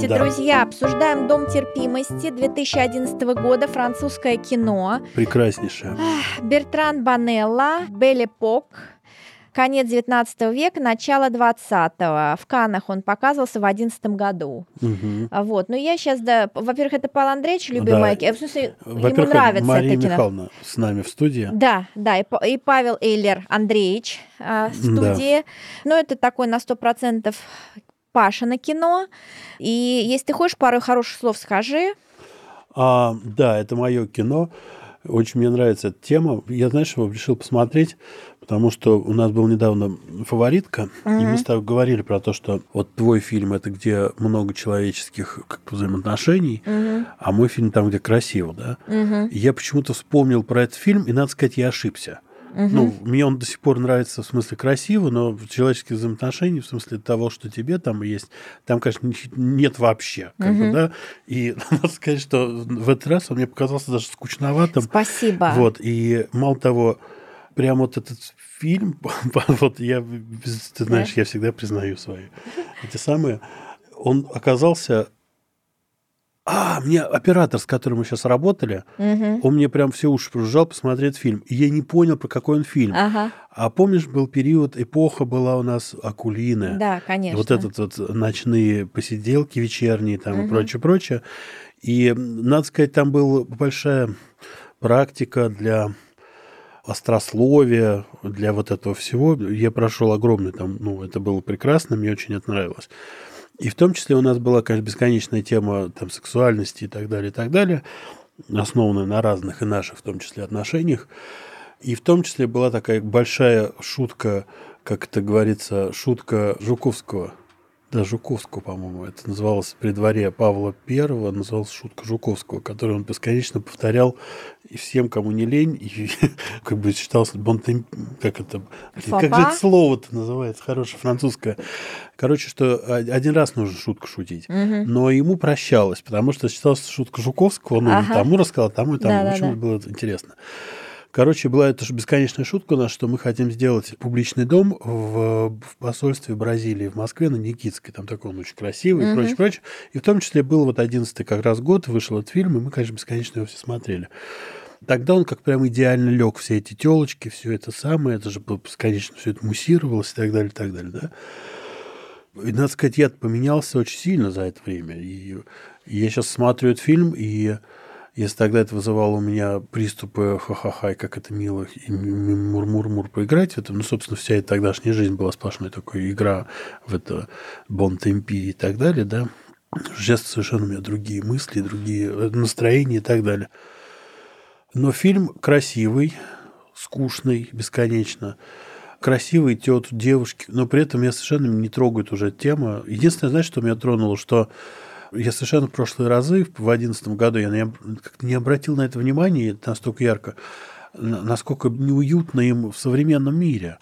Здравствуйте, Да. друзья! Обсуждаем «Дом терпимости» 2011 года, французское кино. Прекраснейшая. Ах, Бертран Банелла, Бель Эпок, конец 19 века, начало 20-го. В Каннах он показывался в 11 году. А Вот. Но я сейчас, да, во-первых, это Павел Андреевич, любимое Да. В смысле, ему нравится Мария это кино. Михайловна с нами в студии. Да, да, и, и Павел Эйлер Андреевич а, в студии. Ну, это такой на 100% Пашина кино. И если ты хочешь пару хороших слов, скажи. А, да, это мое кино. Очень мне нравится эта тема. Я, знаешь, его решил посмотреть, потому что у нас был недавно фаворитка, и мы с тобой говорили про то, что вот твой фильм это где много человеческих как бы, взаимоотношений, а мой фильм там, где красиво, да. И я почему-то вспомнил про этот фильм, и, надо сказать, я ошибся. Ну, мне он до сих пор нравится в смысле красиво, но в человеческих взаимоотношениях, в смысле того, что тебе там есть, там, конечно, нет вообще. Как бы, да? И надо сказать, что в этот раз он мне показался даже скучноватым. Спасибо. Вот, и мало того, прям вот этот фильм, вот я, ты знаешь, я всегда признаю свои эти самые, он оказался... А, мне оператор, с которым мы сейчас работали, Мгм. он мне прям все уши прожужжал посмотреть фильм. И я не понял, про какой он фильм. Ага. А помнишь, был период, эпоха была у нас Акулины. Да, конечно. Вот этот вот ночные посиделки вечерние там и Мгм. прочее, прочее. И, надо сказать, там была большая практика для острословия, для вот этого всего. Я прошел огромный там, ну, это было прекрасно, мне очень это нравилось. И в том числе у нас была, конечно, бесконечная тема там сексуальности и так далее, и так далее, основанная на разных и наших, в том числе, отношениях. И в том числе была такая большая шутка, как это говорится, шутка Жуковского. Да, Жуковского, по-моему, это называлось при дворе Павла Первого, называлась шутка Жуковского, которую он бесконечно повторял и всем, кому не лень, и как бы считался бонтем, как это, как же это слово-то называется, хорошее французское. Короче, что один раз нужно шутку шутить, Мгм. но ему прощалось, потому что считалось шутка Жуковского, ну, Ага. тому рассказал, тому и тому. В Да-да-да. общем, было это интересно. Короче, была эта ж бесконечная шутка у нас, что мы хотим сделать публичный дом в, в посольстве Бразилии в Москве на Никитской. Там такой он очень красивый и Мгм. прочее, прочее. И в том числе был вот 11 как раз год, вышел этот фильм, и мы, конечно, бесконечно его все смотрели. Тогда он как прям идеально лег, все эти телочки, все это самое, это же бесконечно все это муссировалось и так далее, и так далее, да. И, надо сказать, я поменялся очень сильно за это время. И, и я сейчас смотрю этот фильм, и если тогда это вызывало у меня приступы ха-ха-ха, и как это мило, и мур-мур-мур поиграть в это, ну, собственно, вся эта тогдашняя жизнь была сплошной такой игра в это бон темпи и так далее, да, сейчас совершенно у меня другие мысли, другие э, настроения и так далее. Но фильм красивый, скучный, бесконечно. Красивые тет, девушки, но при этом меня совершенно не трогает уже тема. Единственное, знаешь, что меня тронуло, что я совершенно в прошлые разы, в 2011 году, я не, как-то не обратил на это внимания настолько ярко, на- насколько неуютно им в современном мире.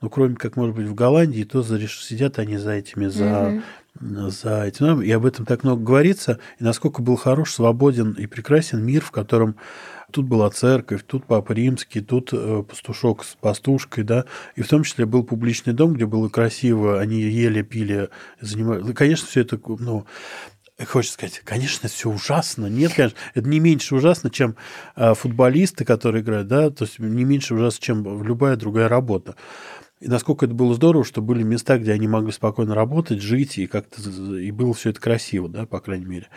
Ну, кроме как, может быть, в Голландии, то за, сидят они за этими, за, за этим. ну, И об этом так много говорится. И насколько был хорош, свободен и прекрасен мир, в котором тут была церковь, тут Папа Римский, тут э, пастушок с пастушкой, да, и в том числе был публичный дом, где было красиво, они ели, пили, занимались. Конечно, все это, ну, Хочется сказать, конечно, все ужасно. Нет, конечно, это не меньше ужасно, чем э, футболисты, которые играют, да, то есть не меньше ужасно, чем любая другая работа. И насколько это было здорово, что были места, где они могли спокойно работать, жить, и как-то и было все это красиво, да, по крайней мере.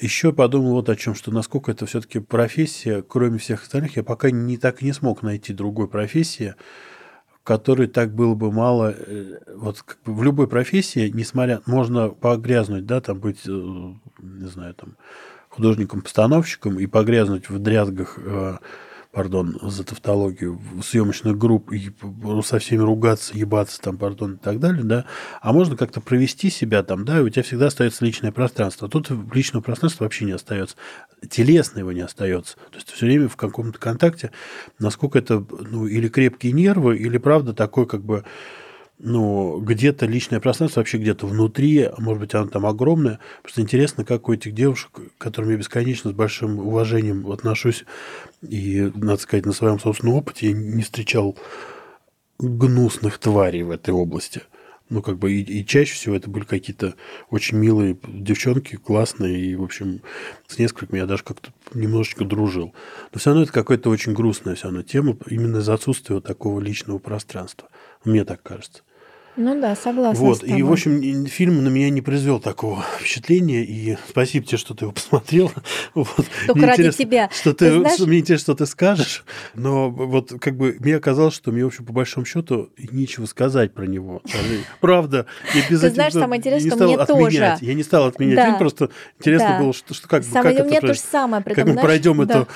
Еще подумал вот о чем, что насколько это все-таки профессия, кроме всех остальных, я пока не так не смог найти другой профессии, которой так было бы мало, э, вот как бы в любой профессии, несмотря, можно погрязнуть, да, там быть, э, не знаю, там художником-постановщиком и погрязнуть в дрязгах э, пардон за тавтологию, съемочных групп и со всеми ругаться, ебаться там, пардон, и так далее, да, а можно как-то провести себя там, да, и у тебя всегда остается личное пространство. А тут личного пространства вообще не остается. Телесно его не остается. То есть все время в каком-то контакте, насколько это, ну, или крепкие нервы, или правда такой как бы ну, где-то личное пространство, вообще где-то внутри, а может быть, оно там огромное. Просто интересно, как у этих девушек, к которым я бесконечно с большим уважением отношусь, и, надо сказать, на своем собственном опыте я не встречал гнусных тварей в этой области. Ну, как бы, и, и чаще всего это были какие-то очень милые девчонки, классные, и, в общем, с несколькими я даже как-то немножечко дружил. Но все равно это какая-то очень грустная все равно тема, именно из-за отсутствия такого личного пространства. Мне так кажется. Ну да, согласна. Вот, и, в общем, фильм на меня не произвел такого впечатления, и спасибо тебе, что ты его посмотрел. Вот. Только мне ради тебя. Что ты, ты знаешь... Мне интересно, что ты скажешь, но вот как бы мне оказалось, что мне, в общем, по большому счету нечего сказать про него. Правда, я без Ты знаешь, самое интересное, что мне тоже. Я не стал отменять фильм, просто интересно было, что, как, самое, это... то же самое. Как мы пройдем это,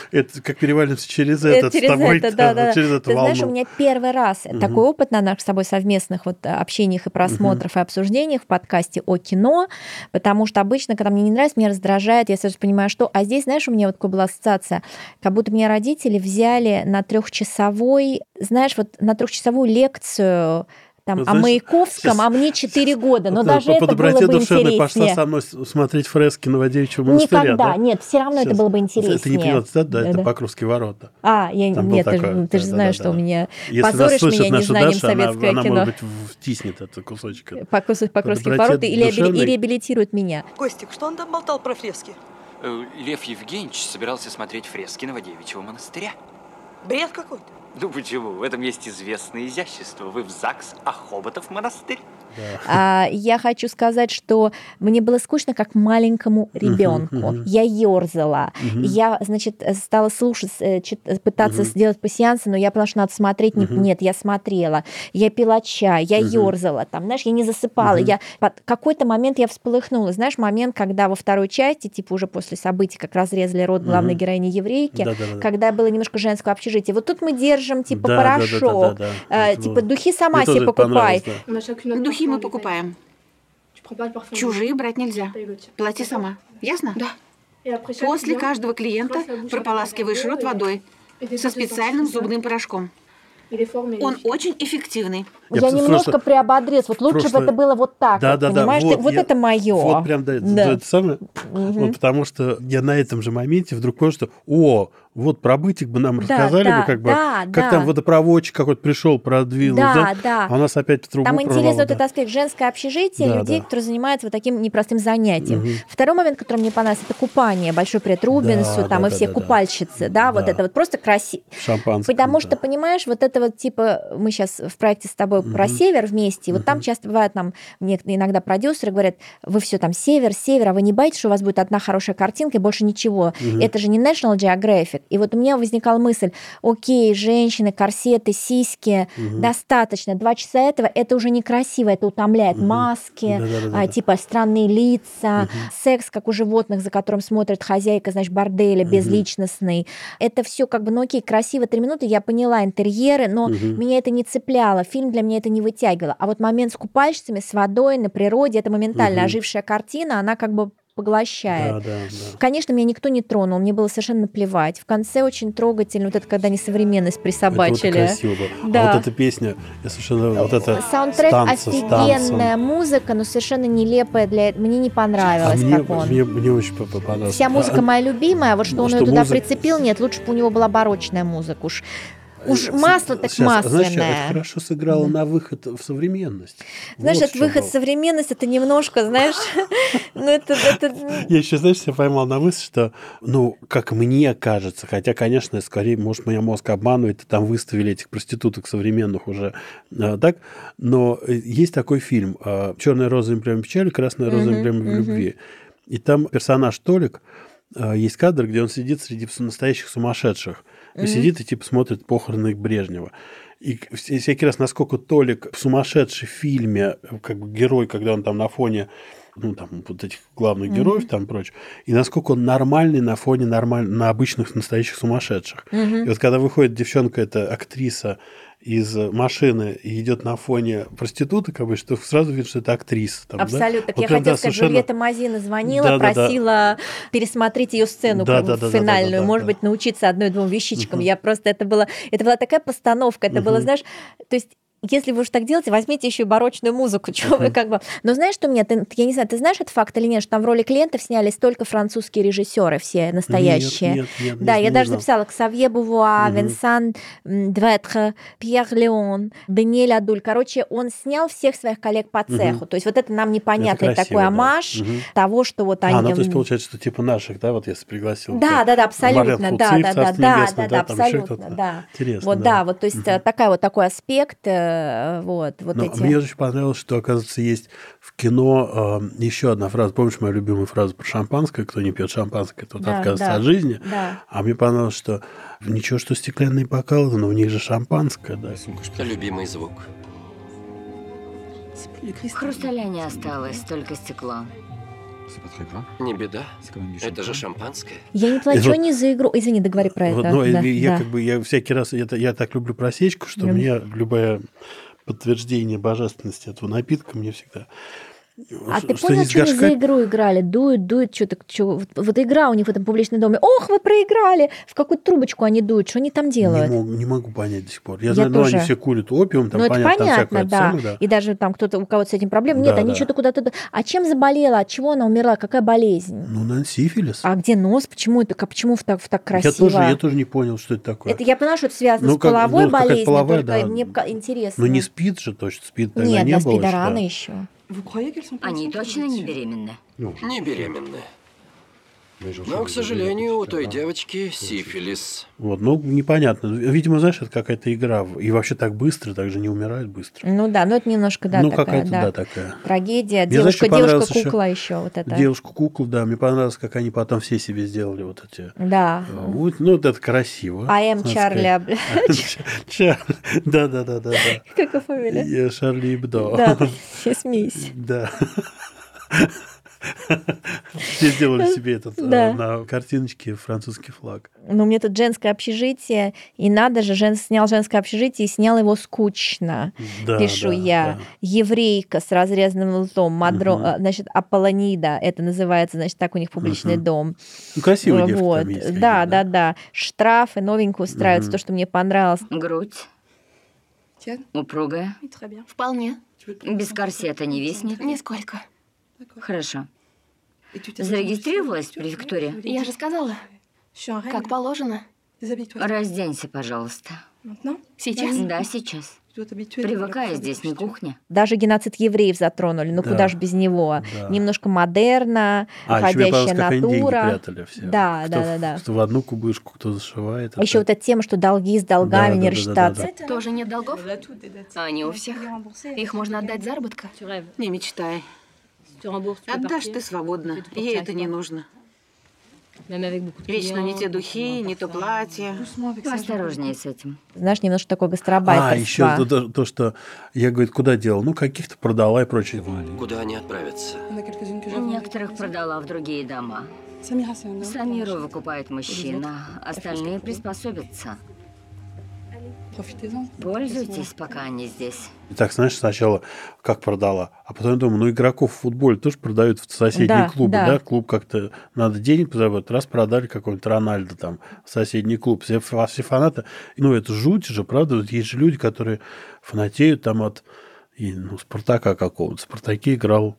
как перевалимся через э, этот с тобой, через эту волну. Ты знаешь, у меня первый раз такой опыт на наших с собой совместных вот общениях и просмотров угу. и обсуждениях в подкасте о кино, потому что обычно, когда мне не нравится, меня раздражает, я сразу понимаю, что... А здесь, знаешь, у меня вот такая была ассоциация, как будто меня родители взяли на трехчасовой, знаешь, вот на трехчасовую лекцию там, ну, знаешь, о Маяковском, сейчас, а мне 4 года. Но даже по это было бы интереснее. пошла со мной смотреть фрески Новодевичьего монастыря. Никогда, да? нет, все равно сейчас. это было бы интереснее. Это не Пиотстад, да, да, это Покровские ворота. А, я, нет, ты, такое, ты же да, знаешь, да, что да. у меня Если позоришь меня незнанием Даша, советское она, кино. Она, может быть, втиснет этот кусочек. Покровские ворота или и реабилитирует меня. Костик, что он там болтал про фрески? Э, Лев Евгеньевич собирался смотреть фрески Новодевичьего монастыря. Бред какой-то. Ну почему? В этом есть известное изящество. Вы в ЗАГС, а Хоботов монастырь. Да. А, я хочу сказать, что мне было скучно как маленькому ребенку. Я ерзала. Я, значит, стала слушать, э, пытаться uh-huh. сделать пассиансы, но я поняла, что надо смотреть. Uh-huh. Нет, я смотрела. Я пила чай, я uh-huh. ерзала. Там, знаешь, я не засыпала. Я под какой-то момент я всполыхнула. Знаешь, момент, когда во второй части, типа уже после событий, как разрезали род главной героини еврейки, когда было немножко женского общежития. Вот тут мы держим, типа, да, порошок. Да, да, да, да. Э, типа, духи сама себе покупай. Духи мы покупаем. Чужие брать нельзя. Плати сама. Ясно? Да. После каждого клиента прополаскиваешь рот водой со специальным зубным порошком. Он очень эффективный. Я, я немножко просто... приободрилась. Вот лучше прошлое... бы это было вот так. Да, вот, да, понимаешь? да. Вот, вот я... это мое. Вот прям да, да. это самое. Угу. Вот, потому что я на этом же моменте вдруг понял, что о, вот про бытик бы нам да, рассказали да, бы, как да, бы, как да. там водопроводчик какой-то пришел, продвинул, да, да, да. а у нас опять трубу Там прорвало, интересно да. вот этот аспект женское общежитие да, людей, да. которые занимаются вот таким непростым занятием. Угу. Второй момент, который мне понравился, это купание. Большой привет Рубинсу, да, там да, и да, все да, купальщицы, да, да, вот это вот просто красиво. Шампанское. Потому да. что, понимаешь, вот это вот типа, мы сейчас в проекте с тобой угу. про север вместе, и вот там часто бывает нам, иногда продюсеры говорят, вы все там север, север, а вы не боитесь, что у вас будет одна хорошая картинка и больше ничего. Это же не National Geographic. И вот у меня возникала мысль, окей, женщины, корсеты, сиськи, угу. достаточно. Два часа этого, это уже некрасиво, это утомляет. Угу. Маски, а, типа странные лица, угу. секс, как у животных, за которым смотрит хозяйка, значит, борделя, угу. безличностный. Это все как бы, ну окей, красиво, три минуты, я поняла интерьеры, но угу. меня это не цепляло, фильм для меня это не вытягивало. А вот момент с купальщицами, с водой, на природе, это моментально угу. ожившая картина, она как бы поглощает. Да, да, да. Конечно, меня никто не тронул, мне было совершенно наплевать. В конце очень трогательно, вот это когда они современность присобачили. Это вот красиво было. Да. А вот эта песня, я совершенно вот это Саундтрек станца, офигенная музыка, но совершенно нелепая для... Мне не понравилось, а мне, как он. Мне, мне очень понравилось. Вся музыка а, моя любимая, вот что ну, он что ее туда музыка... прицепил, нет, лучше бы у него была барочная музыка. Уж Уж э, масло так Сейчас, масляное. Знаешь, это хорошо сыграло на выход в современность. Знаешь, вот это выход в современность, это немножко, знаешь, ну это. Я еще, знаешь, себя поймал на мысль, что, ну, как мне кажется, хотя, конечно, скорее, может, меня мозг обманывает, там выставили этих проституток современных уже, а, так, но э, есть такой фильм «Черная роза эмблема печали, красная роза эмблема любви». И там персонаж Толик, есть кадр, где он сидит среди настоящих сумасшедших. Mm-hmm. Сидит и типа смотрит похороны Брежнева. И всякий раз, насколько Толик в сумасшедшем фильме, как бы герой, когда он там на фоне ну, там, вот этих главных героев, там, прочее, и насколько он нормальный на фоне нормаль... на обычных настоящих сумасшедших. И вот когда выходит девчонка, эта актриса из машины и идет на фоне проституток, бы, что сразу видно, что это актриса. Там, да? Абсолютно. Так Вот я хотела да, сказать, совершенно- Джульетта Мазина звонила, Да-да-да. просила пересмотреть ее сцену Да, да, да, да, финальную, да, да, может да. быть, научиться одной-двум вещичкам. Я просто, это было, это была такая постановка, это было, знаешь, то есть если вы уж так делаете, возьмите еще и барочную музыку, чё вы как бы. Но знаешь, что у меня, ты- я не знаю, ты знаешь этот факт или нет, что там в роли клиентов снялись только французские режиссеры, все настоящие. Нет, нет, нет, Да, я даже записала Ксавье Бувуа. Венсан Дветре, Пьер Леон, Даниэль Адуль. Короче, он снял всех своих коллег по цеху. То есть вот это нам непонятный такой амаш того, что вот они... А, ну то есть получается, что типа наших, да, вот если пригласил. да, да, да, абсолютно, да, да, да, да, да, абсолютно, да. Интересно, Вот, да. да, вот, то есть э, такая вот такой аспект, э, вот, вот Но эти. Мне очень понравилось, что, оказывается, есть в кино э, еще одна фраза. Помнишь мою любимую фразу про шампанское? Кто не пьет шампанское, тот Да, отказывается да, от жизни. да. А мне понравилось, что ничего, что стеклянные бокалы, но у них же шампанское, да. Любимый звук. Хрусталя не осталось, только стекло. Не беда. Это же шампанское. Я не плачу вот- не за игру. Извини, договори про Вот, это. ну, и Да, я да. как бы я всякий раз я, я так люблю просечку, что Люблю. мне любое подтверждение божественности этого напитка мне всегда. А ты понял, не с что они за игру играли? Дуют, дуют, что-то, что, вот, вот игра у них в этом публичном доме. Ох, вы проиграли! В какую трубочку они дуют? Что они там Не делают? могу, не могу понять до сих пор. Я, Я знаю, ну, они тоже. все курят опиум, там ну, это понятно, там понятно, всякое да. самое, да. И даже там кто-то, у кого-то с этим проблем. Нет, Да, они что-то куда-то... А чем заболела? От чего она умерла? Какая болезнь? Ну, наверное, сифилис. А где нос? Почему это? Почему в так, в так красиво? Я тоже, я тоже не понял, что это такое. Это я понимаю, что это связано Ну, с как- половой ну, болезнью, половая, только да. мне интересно. Ну, не спит же точно, спит тогда Нет, не было еще, да. рано еще. Они точно не беременны? Не беременная. Но, к сожалению, у той девочки сифилис. Вот, ну, непонятно. Видимо, знаешь, это какая-то игра. И вообще так быстро, так же не умирает быстро. Ну да, но это немножко, да, ну, такая, какая-то, да. да, такая. Трагедия. Мне, знаешь, Девушка, понравилось девушка-кукла еще. вот это. Девушку-кукла, да, мне понравилось, как они потом все себе сделали вот эти... Да. э, вот, ну, вот это красиво. Надо Charlie. сказать. Чарли. Да, да, да, да, да. Как его фамилия? Я Шарли Эбдо. Да, не смейся. Да. Все сделали себе этот э, Да. на картиночке французский флаг. Ну, мне тут женское общежитие, и надо же, жен... снял женское общежитие и снял его скучно. Да, Пишу да, я. да. Еврейка с разрезанным лбом, мадро... А, значит, Аполлонида, это называется, значит, так у них публичный Мгм. дом. Ну, красивые девки вот. там есть. какие-то, да, да, да. Штрафы новенькие устраиваются, Мгм. то, что мне понравилось. Грудь упругая, Вполне. без корсета не виснет. Нисколько. Хорошо. Зарегистрировалась в префектуре? Я же сказала, как положено. Разденься, пожалуйста. Сейчас? Да, сейчас. Привыкай, здесь не кухня. Даже геноцид евреев затронули, ну Да. куда ж без него. Да. Немножко модерна, А, уходящая натура. прятали все. Да, Кто да, да, да. Кто в одну кубышку, кто зашивает. А еще вот эта тема, что долги с долгами Да, не да, да, рассчитаться. да, Тоже нет долгов? Они у всех. Их можно отдать заработка. Не мечтай. Отдашь ты свободно. Ей это не нужно. Вечно не те духи, не то платье. Поосторожнее с этим. Знаешь, немножко такое А, гастробайтерство. еще то, то- то, что я, говорит, куда делал? Ну, каких-то продала и прочее. Куда они отправятся? Некоторых продала в другие дома. Самиру выкупает мужчина, остальные приспособятся. Пользуйтесь, пока они здесь. И так, знаешь, сначала как продала, а потом я думаю, ну, игроков в футболе тоже продают в соседние Да, клубы, да. да. Клуб как-то надо денег заработать, раз продали какой-нибудь Рональдо там в соседний клуб. Все, фа- все фанаты, ну, это жуть же, правда? Вот есть же люди, которые фанатеют там от и, ну, Спартака какого-то. В Спартаке играл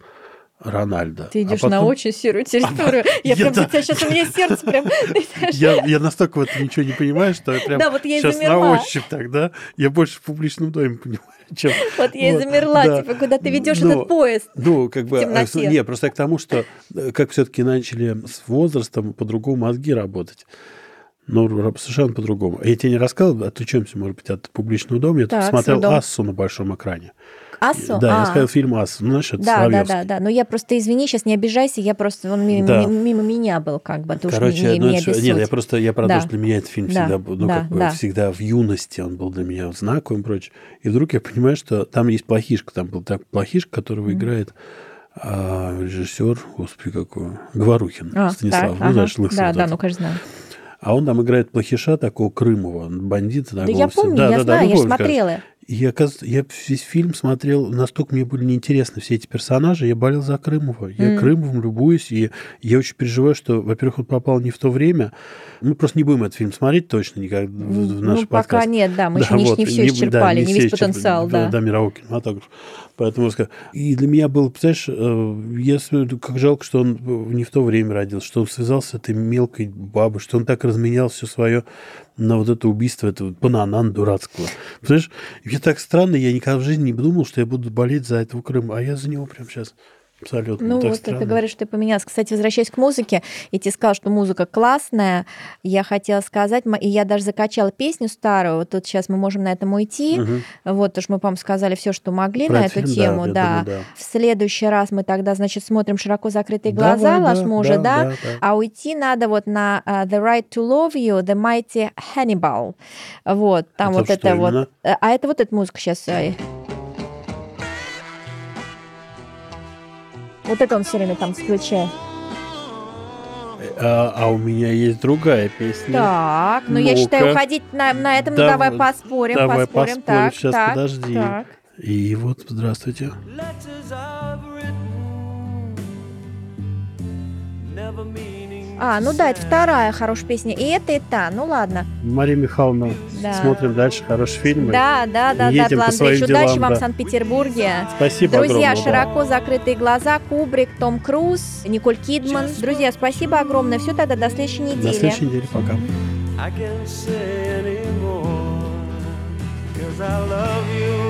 Рональдо. Ты А идешь на потом- очень серую территорию. Я Я прям да. тебя сейчас у меня сердце прям. Я, я настолько в этом ничего не понимаю, что я прям Да, вот я и сейчас замерла. на ощупь тогда. Я больше в публичном доме понимаю, чем... Вот я и Вот, замерла, да. типа, куда ты ведешь Ну, этот поезд. Ну, как бы... Не, просто я к тому, что э, как все-таки начали с возрастом по-другому мозги работать. Ну, совершенно по-другому. Я тебе не рассказывал, отвлечемся, может быть, от публичного дома. Я тут Так, смотрел. «Ассу» на большом экране. Ассу? Да, я А. сказал фильм «Ассу». Ну, знаешь, это Да, да, да, да. Но я просто, извини, сейчас не обижайся, я просто, он ми- Да. ми- мимо меня был, как бы, Короче, не, ну, не это нет, я просто я про Да. то, что для меня этот фильм Да, всегда был, ну, да, как бы да. всегда в юности он был для меня знаковым и прочее. И вдруг я понимаю, что там есть плохишка, там был так плохишка, которого играет А режиссер, господи, какой, Говорухин А, Станислав. так, ну, ага. знаешь, лысый Да, вот да, этот. ну, конечно, знаю. А он там играет плохиша такого Крымова, бандита Да такого. я вся- помню, да, я да, знаю, да, я ну, помнишь, смотрела. И я, я весь фильм смотрел, настолько мне были неинтересны все эти персонажи, я болел за Крымова. Я М. Крымовым любуюсь, и я очень переживаю, что, во-первых, он попал не в то время. Мы просто не будем этот фильм смотреть точно никак в, в наш Ну, пока подкаст. нет, да, мы Да, еще не, вот, не все не- исчерпали, да, не, все весь потенциал, да. Да, мировой кинематограф. Поэтому я. И для меня было, представляешь, э, я смотрю, как жалко, что он не в то время родился, что он связался с этой мелкой бабой, что он так разменял все свое на вот это убийство этого бананан дурацкого. Понимаешь, мне так странно, я никогда в жизни не думал, что я буду болеть за этого Крыма, а я за него прямо сейчас абсолютно. Ну, вот странно. ты говоришь, что ты поменялась. Кстати, возвращаясь к музыке, и ты сказал, что музыка классная, я хотела сказать, и я даже закачала песню старую, вот тут сейчас мы можем на этом уйти, Мгм. вот, потому что мы, по-моему, сказали все, что могли Про на эту фильм, да, тему, я да. думаю, да. В следующий раз мы тогда, значит, смотрим широко закрытые глаза, Давай, да, мужа, да, да, да, да. а уйти надо вот на а, The Right to Love You, The Mighty Hannibal, вот, там Это вот это вот, именно? Э, а это вот эта музыка сейчас, вот это он все время там включает. А, а у меня есть другая песня. Так, ну я Ну-ка. считаю, уходить на, на этом, ну Дав- давай поспорим, давай поспорим. поспорим, Так, сейчас, так, подожди. так. И вот, здравствуйте. А, ну да, это вторая хорошая песня. И это, и та. Ну ладно. Мария Михайловна, Да. смотрим дальше хорошие фильмы. Да, да, да, да, Едем по План своим Андреевич. Удачи делам, вам да. в Санкт-Петербурге. Спасибо Друзья, огромное, да. широко закрытые глаза, Кубрик, Том Круз, Николь Кидман. Друзья, спасибо огромное. Все тогда до следующей недели. До следующей недели. Пока. I can't say anymore, cause I love you.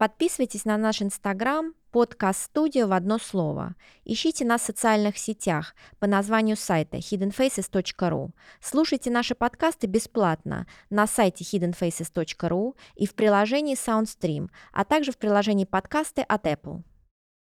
Подписывайтесь на наш инстаграм подкаст студио в одно слово. Ищите нас в социальных сетях по названию сайта hiddenfaces.ru. Слушайте наши подкасты бесплатно на сайте hiddenfaces.ru и в приложении SoundStream, а также в приложении подкасты от Apple.